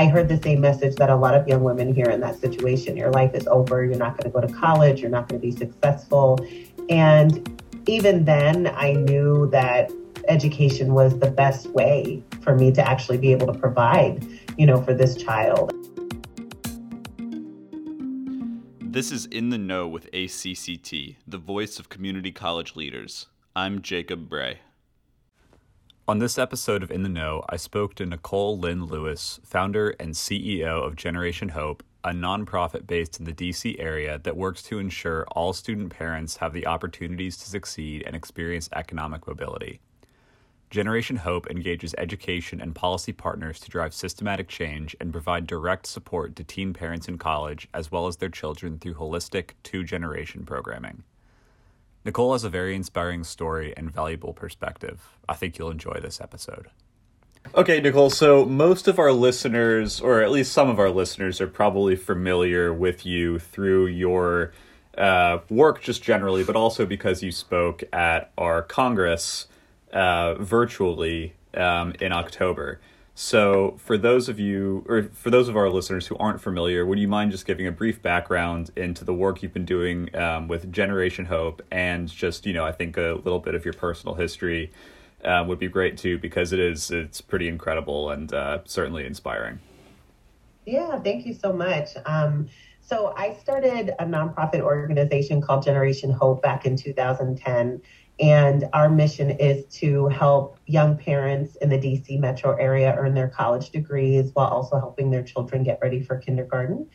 I heard the same message that a lot of young women hear in that situation. Your life is over. You're not going to go to college. You're not going to be successful. And even then, I knew that education was the best way for me to actually be able to provide, you know, for this child. This is In the Know with ACCT, the voice of community college leaders. I'm Jacob Bray. On this episode of In the Know, I spoke to Nicole Lynn Lewis, founder and CEO of Generation Hope, a nonprofit based in the DC area that works to ensure all student parents have the opportunities to succeed and experience economic mobility. Generation Hope engages education and policy partners to drive systematic change and provide direct support to teen parents in college as well as their children through holistic two generation programming. Nicole has a very inspiring story and valuable perspective. I think you'll enjoy this episode. Okay, Nicole, so most of our listeners, or at least some of our listeners, are probably familiar with you through your uh, work just generally, but also because you spoke at our Congress uh, virtually um, in October. So, for those of you, or for those of our listeners who aren't familiar, would you mind just giving a brief background into the work you've been doing um, with Generation Hope and just, you know, I think a little bit of your personal history um, would be great too, because it is, it's pretty incredible and uh, certainly inspiring. Yeah, thank you so much. Um, so, I started a nonprofit organization called Generation Hope back in 2010 and our mission is to help young parents in the DC metro area earn their college degrees while also helping their children get ready for kindergarten.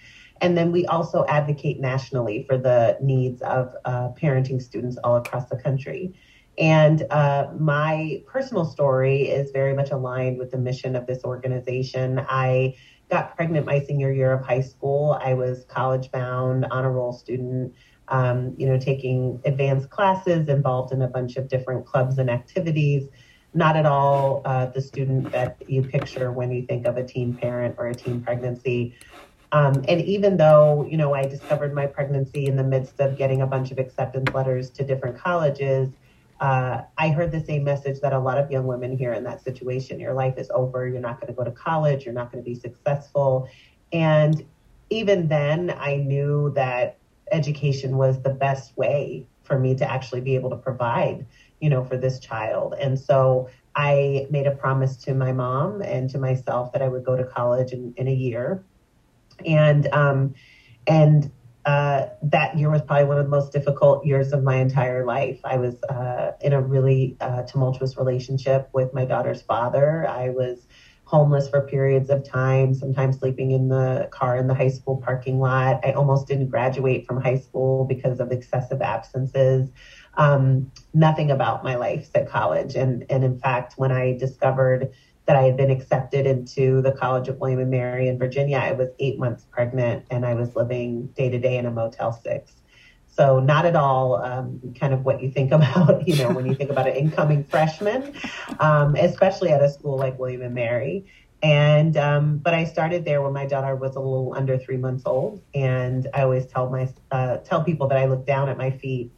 And then we also advocate nationally for the needs of uh, parenting students all across the country. And uh, my personal story is very much aligned with the mission of this organization. I got pregnant my senior year of high school. I was college bound, honor roll student um, you know, taking advanced classes, involved in a bunch of different clubs and activities. Not at all uh, the student that you picture when you think of a teen parent or a teen pregnancy. Um, and even though, you know, I discovered my pregnancy in the midst of getting a bunch of acceptance letters to different colleges, uh, I heard the same message that a lot of young women hear in that situation. Your life is over. You're not going to go to college. You're not going to be successful. And even then, I knew that education was the best way for me to actually be able to provide, you know, for this child. And so I made a promise to my mom and to myself that I would go to college in, in a year. And um, and uh, that year was probably one of the most difficult years of my entire life. I was uh, in a really uh, tumultuous relationship with my daughter's father. I was homeless for periods of time, sometimes sleeping in the car in the high school parking lot. I almost didn't graduate from high school because of excessive absences. Um, nothing about my life said college. And, and in fact, when I discovered that I had been accepted into the College of William and Mary in Virginia, I was eight months pregnant and I was living day to day in a Motel 6. So not at all um, kind of what you think about, you know, when you think about an incoming freshman, um, especially at a school like William and Mary. And um, but I started there when my daughter was a little under three months old, and I always tell my uh, tell people that I look down at my feet,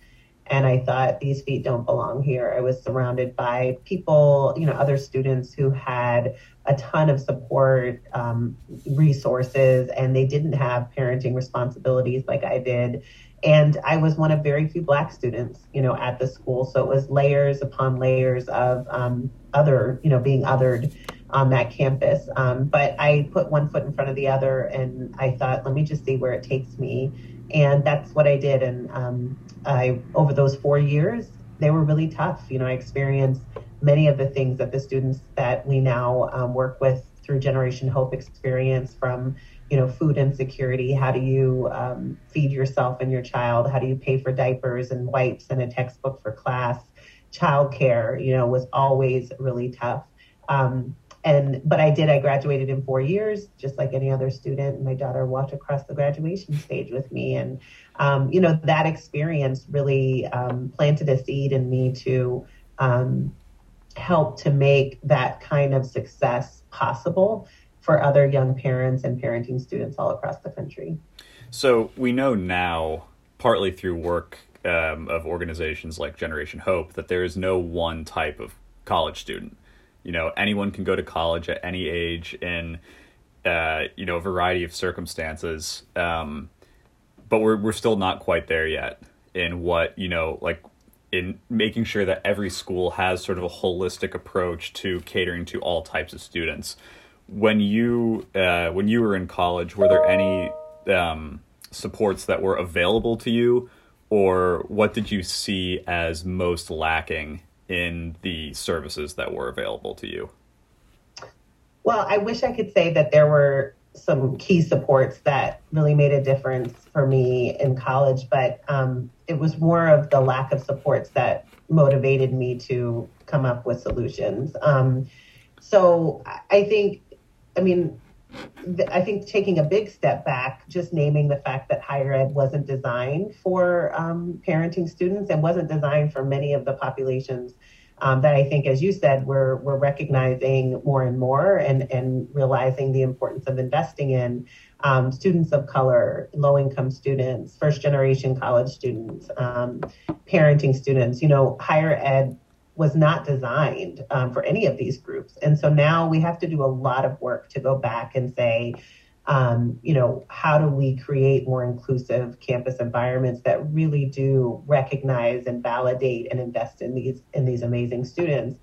and I thought these feet don't belong here. I was surrounded by people, you know, other students who had a ton of support um, resources, and they didn't have parenting responsibilities like I did and I was one of very few black students, you know, at the school. So it was layers upon layers of um, other, you know, being othered on that campus. Um, but I put one foot in front of the other, and I thought, let me just see where it takes me. And that's what I did. And um, I, over those four years, they were really tough. You know, I experienced many of the things that the students that we now um, work with through Generation Hope experience from you know, food insecurity. How do you um, feed yourself and your child? How do you pay for diapers and wipes and a textbook for class? Childcare, you know, was always really tough. Um, and but I did. I graduated in four years, just like any other student. My daughter walked across the graduation stage with me, and um, you know that experience really um, planted a seed in me to um, help to make that kind of success possible for other young parents and parenting students all across the country. So we know now, partly through work um, of organizations like Generation Hope, that there is no one type of college student. You know, anyone can go to college at any age, in, uh, you know, a variety of circumstances. Um, but we're we're still not quite there yet in what you know, like in making sure that every school has sort of a holistic approach to catering to all types of students. When you uh, when you were in college, were there any um, supports that were available to you, or what did you see as most lacking in the services that were available to you? Well, I wish I could say that there were some key supports that really made a difference for me in college, but um, it was more of the lack of supports that motivated me to come up with solutions. Um, so I think, I mean, I think taking a big step back, just naming the fact that higher ed wasn't designed for um, parenting students and wasn't designed for many of the populations um, that I think, as you said, we're we're recognizing more and more and and realizing the importance of investing in um, students of color, low income students, first generation college students, um, parenting students. You know, higher ed was not designed um, for any of these groups, and so now we have to do a lot of work to go back and say um, you know, how do we create more inclusive campus environments that really do recognize and validate and invest in these in these amazing students?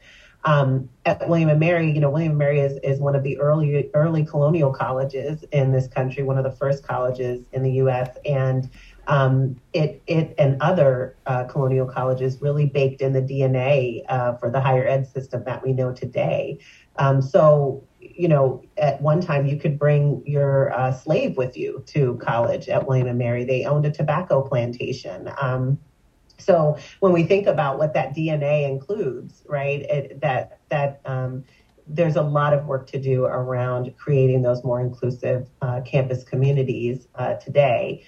Um, at William and Mary, you know, William and Mary is, is one of the early early colonial colleges in this country, one of the first colleges in the U.S. and um, it it and other uh, colonial colleges really baked in the DNA uh, for the higher ed system that we know today. Um, so you know, at one time you could bring your uh, slave with you to college at William and Mary. They owned a tobacco plantation. Um, so when we think about what that DNA includes, right, it, that that um, there's a lot of work to do around creating those more inclusive uh, campus communities uh, today.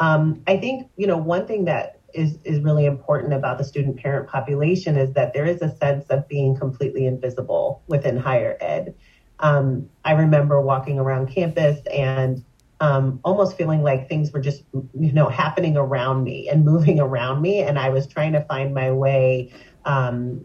Um, I think you know one thing that is is really important about the student parent population is that there is a sense of being completely invisible within higher ed um, I remember walking around campus and um, almost feeling like things were just, you know, happening around me and moving around me, and I was trying to find my way um,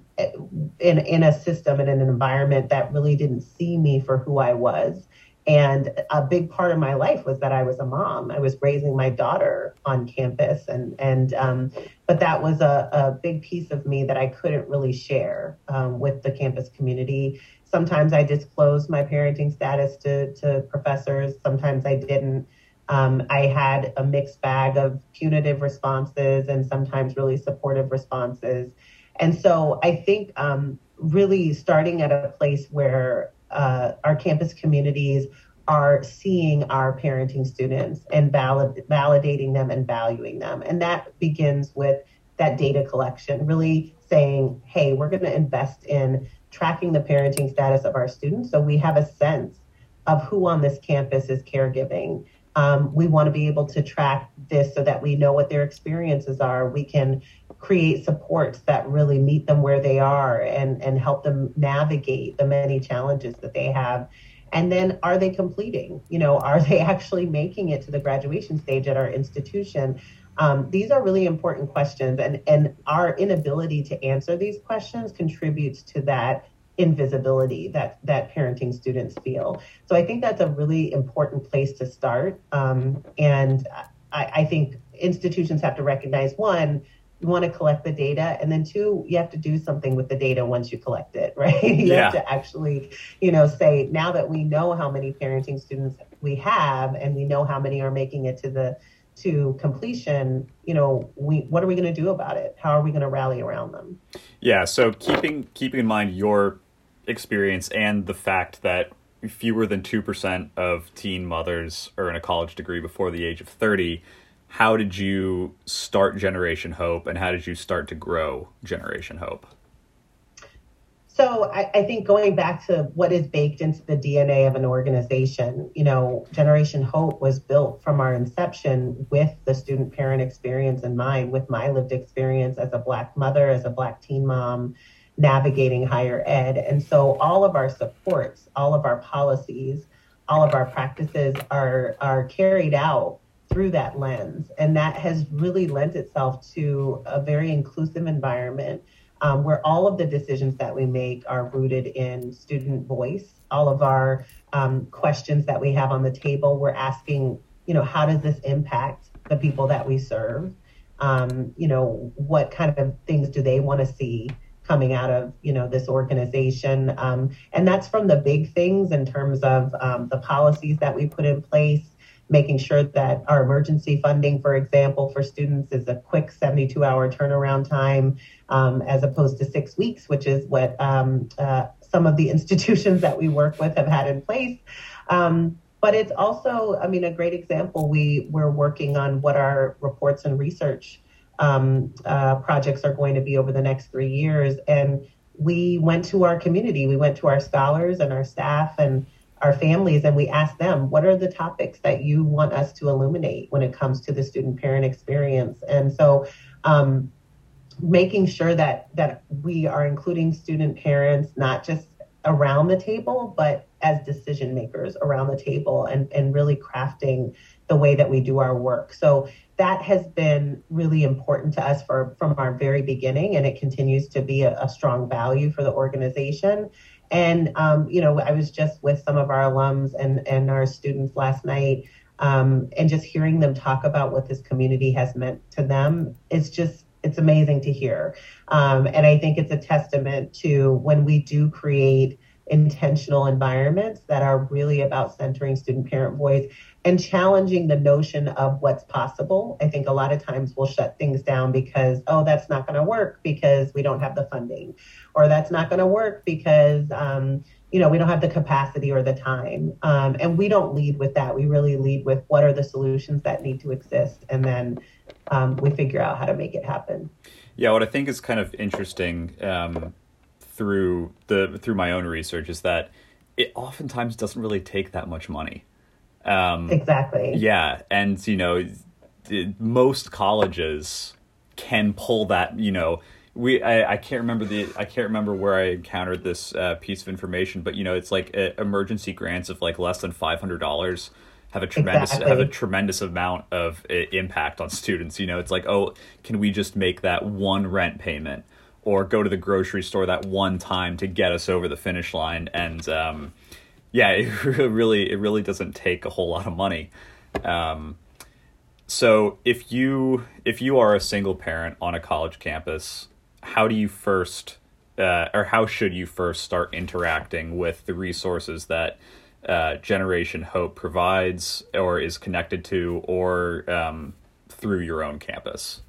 in in a system and in an environment that really didn't see me for who I was. And a big part of my life was that I was a mom. I was raising my daughter on campus, and and um, but that was a, a big piece of me that I couldn't really share um, with the campus community sometimes I disclosed my parenting status to, to professors, sometimes I didn't. Um, I had a mixed bag of punitive responses and sometimes really supportive responses. And so I think um, really starting at a place where uh, our campus communities are seeing our parenting students and valid, validating them and valuing them. And that begins with that data collection, really saying, hey, we're going to invest in tracking the parenting status of our students so we have a sense of who on this campus is caregiving. Um, we want to be able to track this so that we know what their experiences are. We can create supports that really meet them where they are and, and help them navigate the many challenges that they have. And then are they completing? You know, are they actually making it to the graduation stage at our institution? Um, these are really important questions, and, and our inability to answer these questions contributes to that invisibility that that parenting students feel. So I think that's a really important place to start. Um, and I, I, think institutions have to recognize one, you want to collect the data, and then two, you have to do something with the data once you collect it, right? you yeah. have to actually, you know, say now that we know how many parenting students we have, and we know how many are making it to the to completion, you know, we what are we going to do about it? How are we going to rally around them? Yeah, so keeping keeping in mind your experience and the fact that fewer than 2% of teen mothers earn a college degree before the age of 30, how did you start Generation Hope and how did you start to grow Generation Hope? So I, I, think going back to what is baked into the DNA of an organization, you know, Generation Hope was built from our inception with the student parent experience in mind, with my lived experience as a Black mother, as a Black teen mom, navigating higher ed. And so all of our supports, all of our policies, all of our practices are, are carried out through that lens. And that has really lent itself to a very inclusive environment um, where all of the decisions that we make are rooted in student voice. All of our um, questions that we have on the table. We're asking, you know, how does this impact the people that we serve? Um, you know, what kind of things do they want to see coming out of, you know, this organization? Um, and that's from the big things in terms of um, the policies that we put in place, making sure that our emergency funding, for example, for students is a quick 72 hour turnaround time um, as opposed to six weeks, which is what um, uh, some of the institutions that we work with have had in place. Um, but it's also, I mean, a great example. We we're working on what our reports and research um, uh, projects are going to be over the next three years, and we went to our community. We went to our scholars and our staff and our families, and we ask them, "What are the topics that you want us to illuminate when it comes to the student parent experience?" And so. Um, making sure that that we are including student parents not just around the table but as decision makers around the table and and really crafting the way that we do our work so that has been really important to us for from our very beginning and it continues to be a, a strong value for the organization and um, you know i was just with some of our alums and and our students last night um, and just hearing them talk about what this community has meant to them is just it's amazing to hear. Um, and I think it's a testament to when we do create intentional environments that are really about centering student parent voice and challenging the notion of what's possible. I think a lot of times we'll shut things down because, oh, that's not going to work because we don't have the funding, or that's not going to work because, um, you know, we don't have the capacity or the time. Um, and we don't lead with that. We really lead with what are the solutions that need to exist and then um, we figure out how to make it happen. Yeah, what I think is kind of interesting um, through the through my own research is that it oftentimes doesn't really take that much money. Um, exactly. Yeah, and you know, most colleges can pull that. You know, we I, I can't remember the I can't remember where I encountered this uh, piece of information, but you know, it's like uh, emergency grants of like less than five hundred dollars have a tremendous exactly. have a tremendous amount of impact on students. You know, it's like, oh, can we just make that one rent payment or go to the grocery store that one time to get us over the finish line? And um, yeah, it really it really doesn't take a whole lot of money. Um, so if you if you are a single parent on a college campus, how do you first uh, or how should you first start interacting with the resources that uh, Generation Hope provides or is connected to, or um, through your own campus?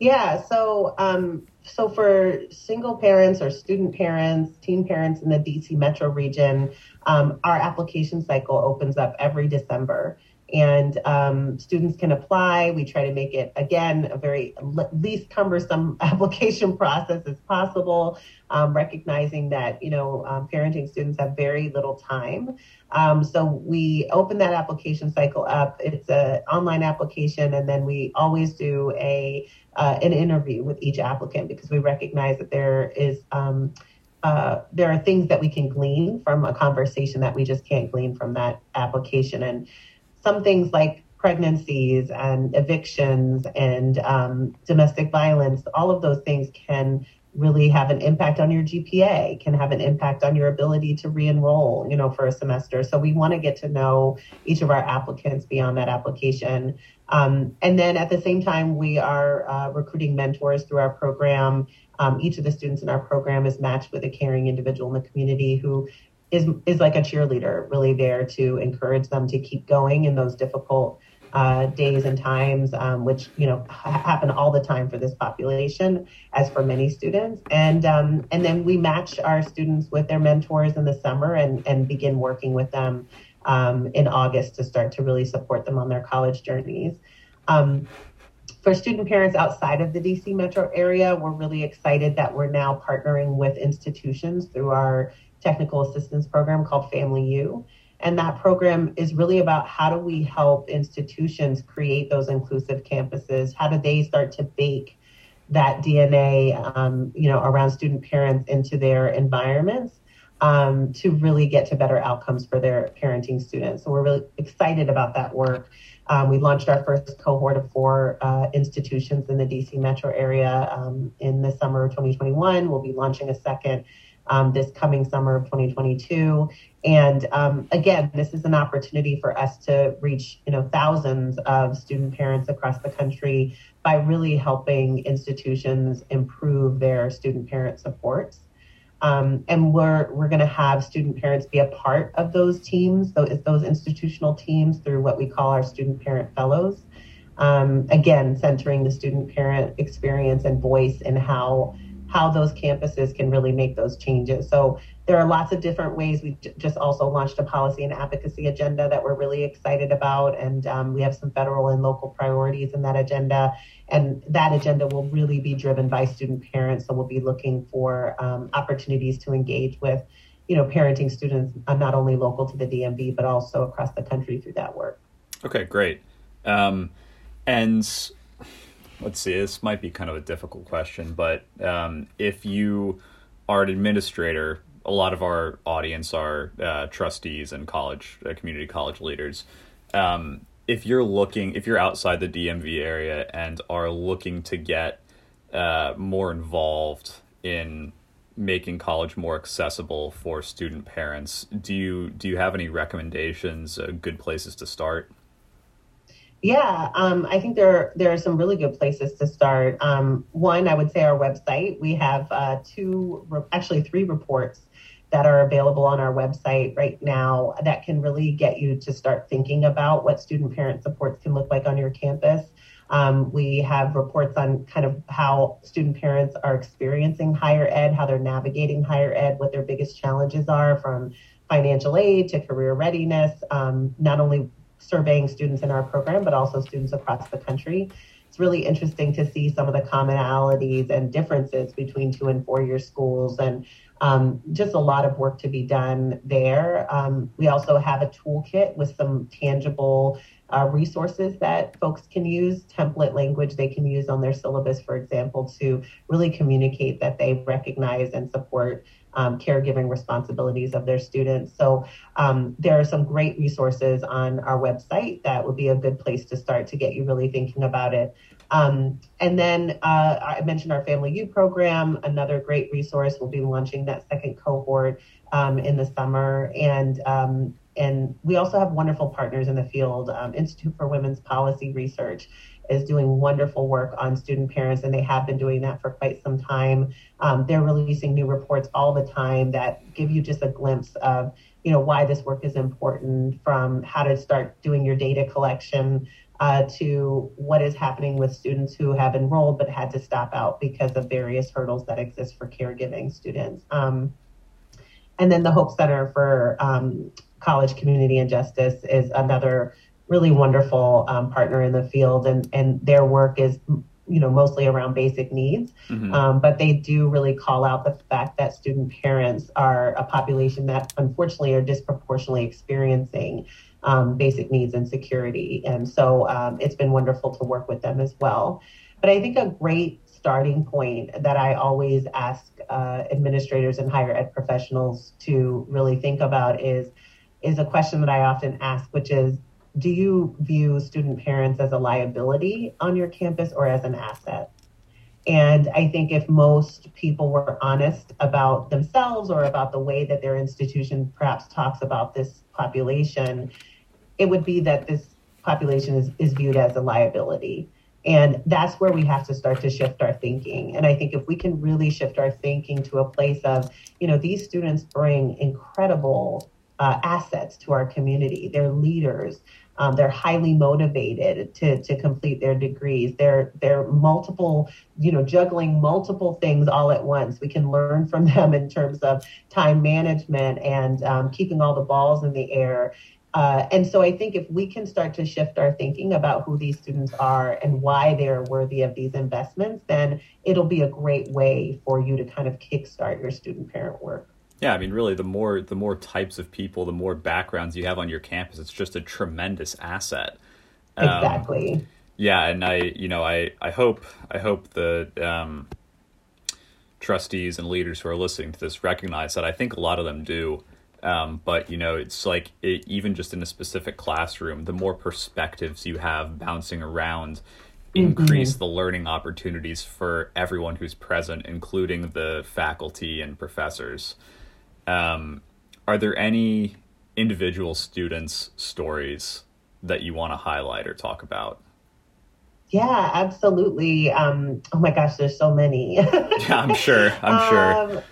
Yeah, so um, so for single parents or student parents, teen parents in the DC metro region, um, our application cycle opens up every December and um, students can apply. We try to make it, again, a very least cumbersome application process as possible, um, recognizing that, you know, um, parenting students have very little time. Um, so we open that application cycle up. It's an online application, and then we always do a uh, an interview with each applicant because we recognize that there is um, uh, there are things that we can glean from a conversation that we just can't glean from that application. And some things like pregnancies and evictions and um, domestic violence, all of those things can really have an impact on your GPA, can have an impact on your ability to re-enroll, you know, for a semester. So we want to get to know each of our applicants beyond that application. Um, and then at the same time, we are uh, recruiting mentors through our program. Um, each of the students in our program is matched with a caring individual in the community who is is like a cheerleader, really there to encourage them to keep going in those difficult uh, days and times, um, which you know ha- happen all the time for this population, as for many students. And um, and then we match our students with their mentors in the summer and and begin working with them um, in August to start to really support them on their college journeys. Um, for student parents outside of the DC metro area, we're really excited that we're now partnering with institutions through our technical assistance program called Family U. And that program is really about how do we help institutions create those inclusive campuses? How do they start to bake that DNA, um, you know, around student parents into their environments um, to really get to better outcomes for their parenting students? So we're really excited about that work. Um, we launched our first cohort of four uh, institutions in the DC metro area um, in the summer of 2021. We'll be launching a second um, this coming summer of 2022. And um, again, this is an opportunity for us to reach, you know, thousands of student parents across the country by really helping institutions improve their student parent supports. Um, and we're we're going to have student parents be a part of those teams, those, those institutional teams, through what we call our student parent fellows. Um, again, centering the student parent experience and voice and how how those campuses can really make those changes. So there are lots of different ways. We just also launched a policy and advocacy agenda that we're really excited about, and um, we have some federal and local priorities in that agenda. And that agenda will really be driven by student parents. So we'll be looking for um, opportunities to engage with, you know, parenting students uh, not only local to the DMV but also across the country through that work. Okay, great. Um, and let's see, this might be kind of a difficult question, but um, if you are an administrator, a lot of our audience are uh, trustees and college, uh, community college leaders. Um, if you're looking, if you're outside the DMV area and are looking to get uh, more involved in making college more accessible for student parents, do you do you have any recommendations? Uh, good places to start? Yeah, um, I think there there are some really good places to start. Um, one, I would say our website. We have uh, two, actually three reports that are available on our website right now that can really get you to start thinking about what student parent supports can look like on your campus. Um, we have reports on kind of how student parents are experiencing higher ed, how they're navigating higher ed, what their biggest challenges are from financial aid to career readiness, um, not only surveying students in our program, but also students across the country. It's really interesting to see some of the commonalities and differences between two and four year schools and um, just a lot of work to be done there. Um, we also have a toolkit with some tangible uh, resources that folks can use, template language they can use on their syllabus, for example, to really communicate that they recognize and support um, caregiving responsibilities of their students. So um, there are some great resources on our website that would be a good place to start to get you really thinking about it. Um, and then uh, I mentioned our Family U program, another great resource. We'll be launching that second cohort um, in the summer. And um, and we also have wonderful partners in the field. Um, Institute for Women's Policy Research is doing wonderful work on student parents, and they have been doing that for quite some time. Um, they're releasing new reports all the time that give you just a glimpse of, you know, why this work is important, from how to start doing your data collection uh, to what is happening with students who have enrolled but had to stop out because of various hurdles that exist for caregiving students. Um, and then the Hope Center for um, College Community and Justice is another really wonderful um, partner in the field, and and their work is you know mostly around basic needs, mm-hmm. um, but they do really call out the fact that student parents are a population that unfortunately are disproportionately experiencing um, basic needs and security, and so um, it's been wonderful to work with them as well. But I think a great starting point that I always ask uh, administrators and higher ed professionals to really think about is is a question that I often ask, which is do you view student parents as a liability on your campus or as an asset? And I think if most people were honest about themselves or about the way that their institution perhaps talks about this population, it would be that this population is, is viewed as a liability. And that's where we have to start to shift our thinking. And I think if we can really shift our thinking to a place of, you know, these students bring incredible uh, assets to our community. They're leaders. Um, they're highly motivated to, to complete their degrees. They're they're multiple, you know, juggling multiple things all at once. We can learn from them in terms of time management and um, keeping all the balls in the air. Uh, and so I think if we can start to shift our thinking about who these students are and why they're worthy of these investments, then it'll be a great way for you to kind of kickstart your student parent work. Yeah, I mean, really, the more the more types of people, the more backgrounds you have on your campus, it's just a tremendous asset. Um, exactly. Yeah, and I, you know, I, I hope I hope the um, trustees and leaders who are listening to this recognize that. I think a lot of them do. Um, but you know, it's like it, even just in a specific classroom, the more perspectives you have bouncing around, increase mm-hmm. the learning opportunities for everyone who's present, including the faculty and professors. Um, are there any individual students' stories that you want to highlight or talk about? Yeah, absolutely. Um, oh my gosh, there's so many. yeah, I'm sure. I'm sure. Um,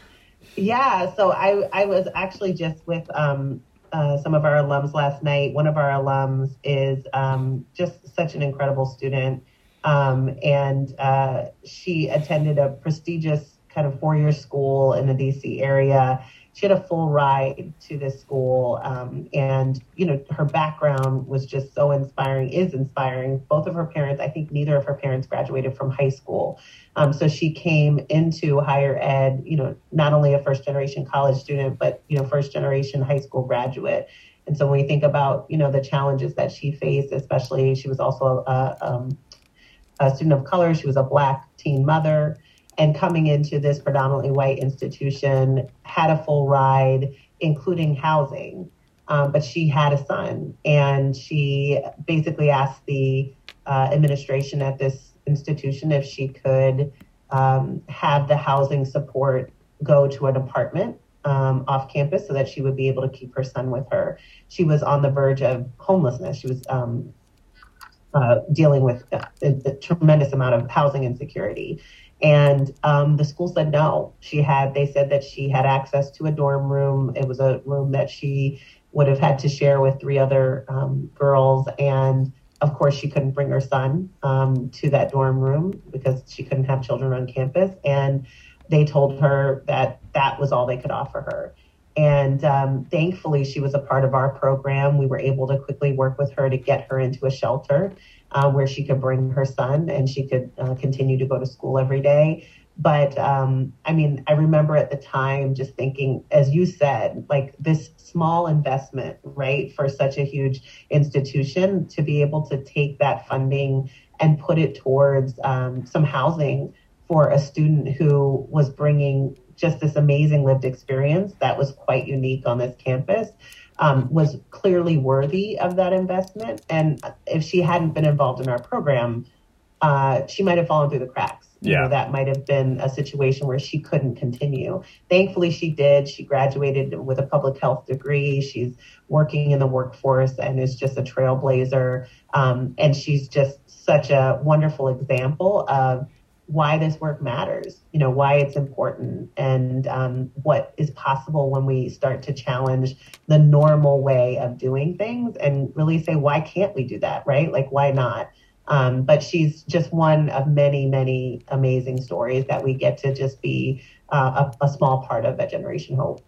yeah, so I I was actually just with um, uh, some of our alums last night. One of our alums is um, just such an incredible student, um, and uh, she attended a prestigious kind of four year school in the DC area she had a full ride to this school. Um, and, you know, her background was just so inspiring, is inspiring. Both of her parents, I think neither of her parents graduated from high school. Um, so she came into higher ed, you know, not only a first generation college student, but, you know, first generation high school graduate. And so when we think about, you know, the challenges that she faced, especially she was also a, um, a student of color, she was a Black teen mother and coming into this predominantly white institution had a full ride, including housing. Um, but she had a son, and she basically asked the uh, administration at this institution if she could um, have the housing support go to an apartment um, off campus so that she would be able to keep her son with her. She was on the verge of homelessness. She was um, uh, dealing with a, a, tremendous amount of housing insecurity. And um, the school said no. She had, they said that she had access to a dorm room. It was a room that she would have had to share with three other um, girls. And of course, she couldn't bring her son um, to that dorm room because she couldn't have children on campus. And they told her that that was all they could offer her. And um, thankfully, she was a part of our program. We were able to quickly work with her to get her into a shelter uh, where she could bring her son and she could uh, continue to go to school every day. But um, I mean, I remember at the time just thinking, as you said, like this small investment, right, for such a huge institution to be able to take that funding and put it towards um, some housing for a student who was bringing just this amazing lived experience that was quite unique on this campus um, was clearly worthy of that investment. And if she hadn't been involved in our program, uh, she might have fallen through the cracks. You yeah. know, that might have been a situation where she couldn't continue. Thankfully, she did. She graduated with a public health degree. She's working in the workforce and is just a trailblazer. Um, and she's just such a wonderful example of why this work matters, you know, why it's important, and um, what is possible when we start to challenge the normal way of doing things and really say, why can't we do that, right? Like, why not? Um, but she's just one of many, many amazing stories that we get to just be uh, a, a small part of at Generation Hope.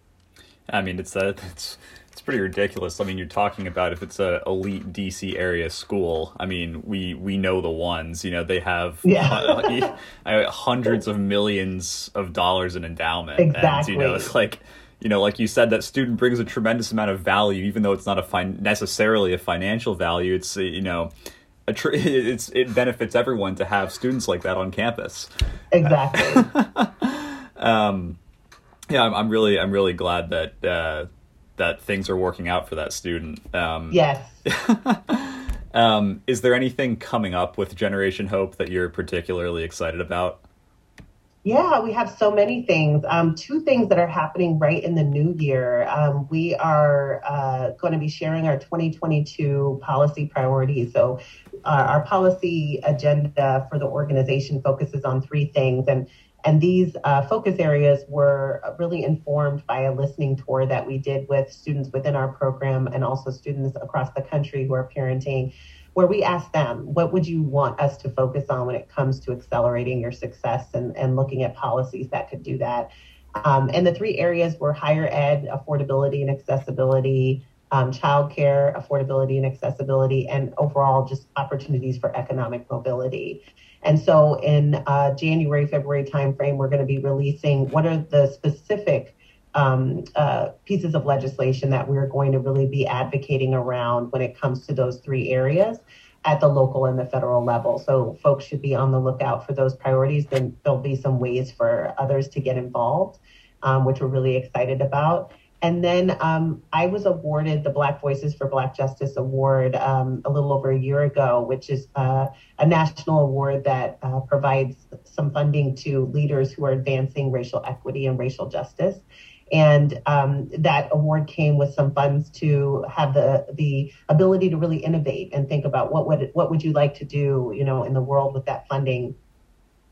I mean, it's a, it's it's pretty ridiculous. I mean, you're talking about if it's a elite DC area school. I mean, we we know the ones. You know, they have yeah. hundreds of millions of dollars in endowment. Exactly. And, you know, it's like you know, like you said, that student brings a tremendous amount of value, even though it's not a fin- necessarily a financial value. It's you know, a tr- it's it benefits everyone to have students like that on campus. Exactly. um, yeah, I'm, I'm really I'm really glad that. Uh, that things are working out for that student. Um, yes. um, is there anything coming up with Generation Hope that you're particularly excited about? Yeah, we have so many things. Um, two things that are happening right in the new year. Um, we are uh, going to be sharing our 2022 policy priorities. So, uh, our policy agenda for the organization focuses on three things. And and these uh, focus areas were really informed by a listening tour that we did with students within our program and also students across the country who are parenting, where we asked them, what would you want us to focus on when it comes to accelerating your success and, and looking at policies that could do that? Um, and the three areas were higher ed, affordability and accessibility, um, childcare, affordability and accessibility, and overall just opportunities for economic mobility. And so in uh, January, February timeframe, we're going to be releasing what are the specific um, uh, pieces of legislation that we're going to really be advocating around when it comes to those three areas at the local and the federal level. So folks should be on the lookout for those priorities. Then there'll be some ways for others to get involved, um, which we're really excited about. And then um, I was awarded the Black Voices for Black Justice Award um, a little over a year ago, which is uh, a national award that uh, provides some funding to leaders who are advancing racial equity and racial justice. And um, that award came with some funds to have the the ability to really innovate and think about what would what would you like to do, you know, in the world with that funding.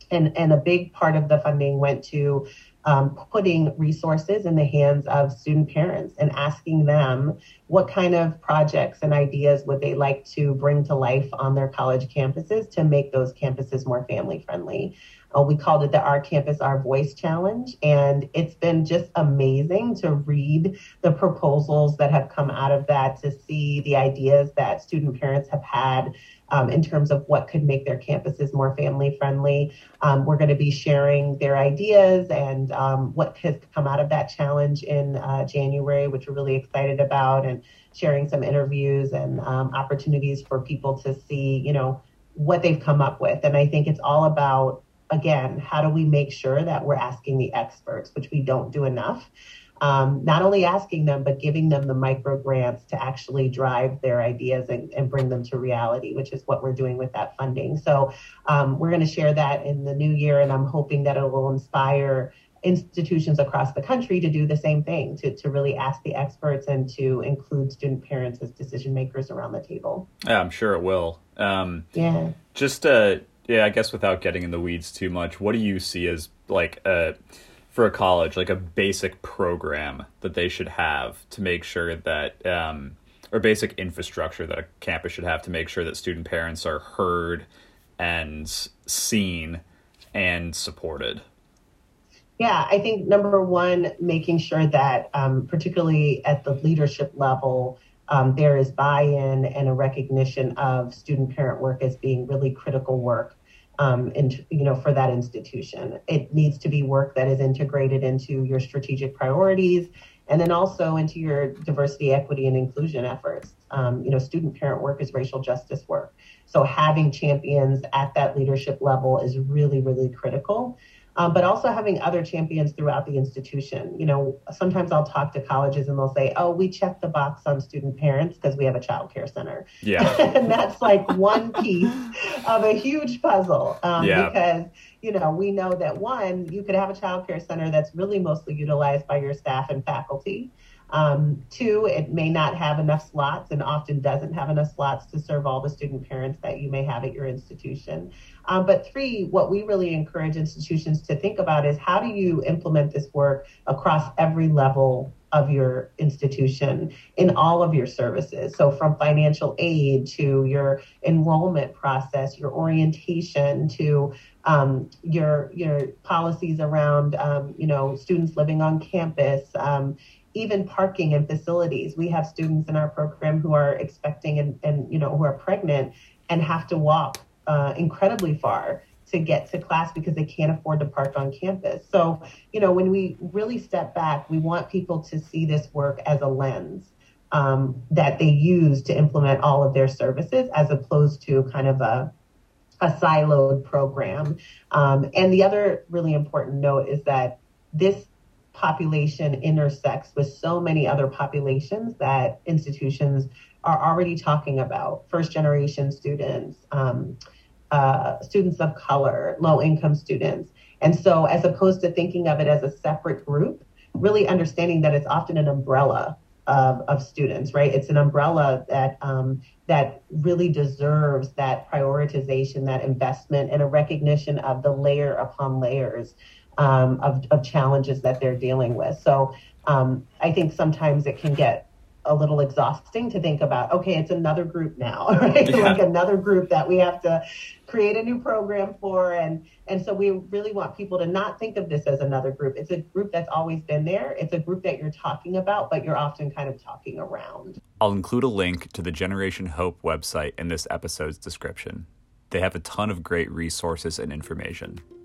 And and a big part of the funding went to um, putting resources in the hands of student parents and asking them what kind of projects and ideas would they like to bring to life on their college campuses to make those campuses more family friendly. Uh, we called it the Our Campus, Our Voice Challenge. And it's been just amazing to read the proposals that have come out of that, to see the ideas that student parents have had um, in terms of what could make their campuses more family friendly. Um, we're going to be sharing their ideas and um, what has come out of that challenge in uh, January, which we're really excited about, and sharing some interviews and um, opportunities for people to see, you know, what they've come up with. And I think it's all about again, how do we make sure that we're asking the experts, which we don't do enough? Um, not only asking them, but giving them the micro grants to actually drive their ideas and, and, bring them to reality, which is what we're doing with that funding. So um, we're going to share that in the new year, and I'm hoping that it will inspire institutions across the country to do the same thing, to, to really ask the experts and to include student parents as decision makers around the table. Yeah, I'm sure it will. Um, yeah. Just uh, yeah, I guess without getting in the weeds too much, what do you see as like a for a college like a basic program that they should have to make sure that um, or basic infrastructure that a campus should have to make sure that student parents are heard and seen and supported? Yeah, I think number one, making sure that, um, particularly at the leadership level, um, there is buy-in and a recognition of student parent work as being really critical work um, and you know for that institution. It needs to be work that is integrated into your strategic priorities and then also into your diversity, equity, and inclusion efforts. Um, you know, student parent work is racial justice work. So having champions at that leadership level is really, really critical um, but also having other champions throughout the institution. You know, sometimes I'll talk to colleges and they'll say, "Oh, we check the box on student parents because we have a child care center." Yeah, and that's like one piece of a huge puzzle. Um, yeah. because you know we know that one, you could have a child care center that's really mostly utilized by your staff and faculty. Um, two, it may not have enough slots and often doesn't have enough slots to serve all the student parents that you may have at your institution. Um, but three, what we really encourage institutions to think about is how do you implement this work across every level of your institution in all of your services. So from financial aid to your enrollment process, your orientation to um, your your policies around um, you know students living on campus, um, even parking and facilities. We have students in our program who are expecting and, and you know who are pregnant and have to walk uh, incredibly far to get to class because they can't afford to park on campus. So, you know, when we really step back, we want people to see this work as a lens um, that they use to implement all of their services as opposed to kind of a a siloed program. Um, and the other really important note is that this population intersects with so many other populations that institutions are already talking about first generation students, um, uh, students of color, low income students. And so, as opposed to thinking of it as a separate group, really understanding that it's often an umbrella of, of students, right? It's an umbrella that um, that really deserves that prioritization, that investment, and a recognition of the layer upon layers um, of, of challenges that they're dealing with. So um, I think sometimes it can get a little exhausting to think about okay it's another group now right? Yeah. like another group that we have to create a new program for. And and so we really want people to not think of this as another group. It's a group that's always been there. It's a group that you're talking about but you're often kind of talking around. I'll include a link to the generation hope website in this episode's description. They have a ton of great resources and information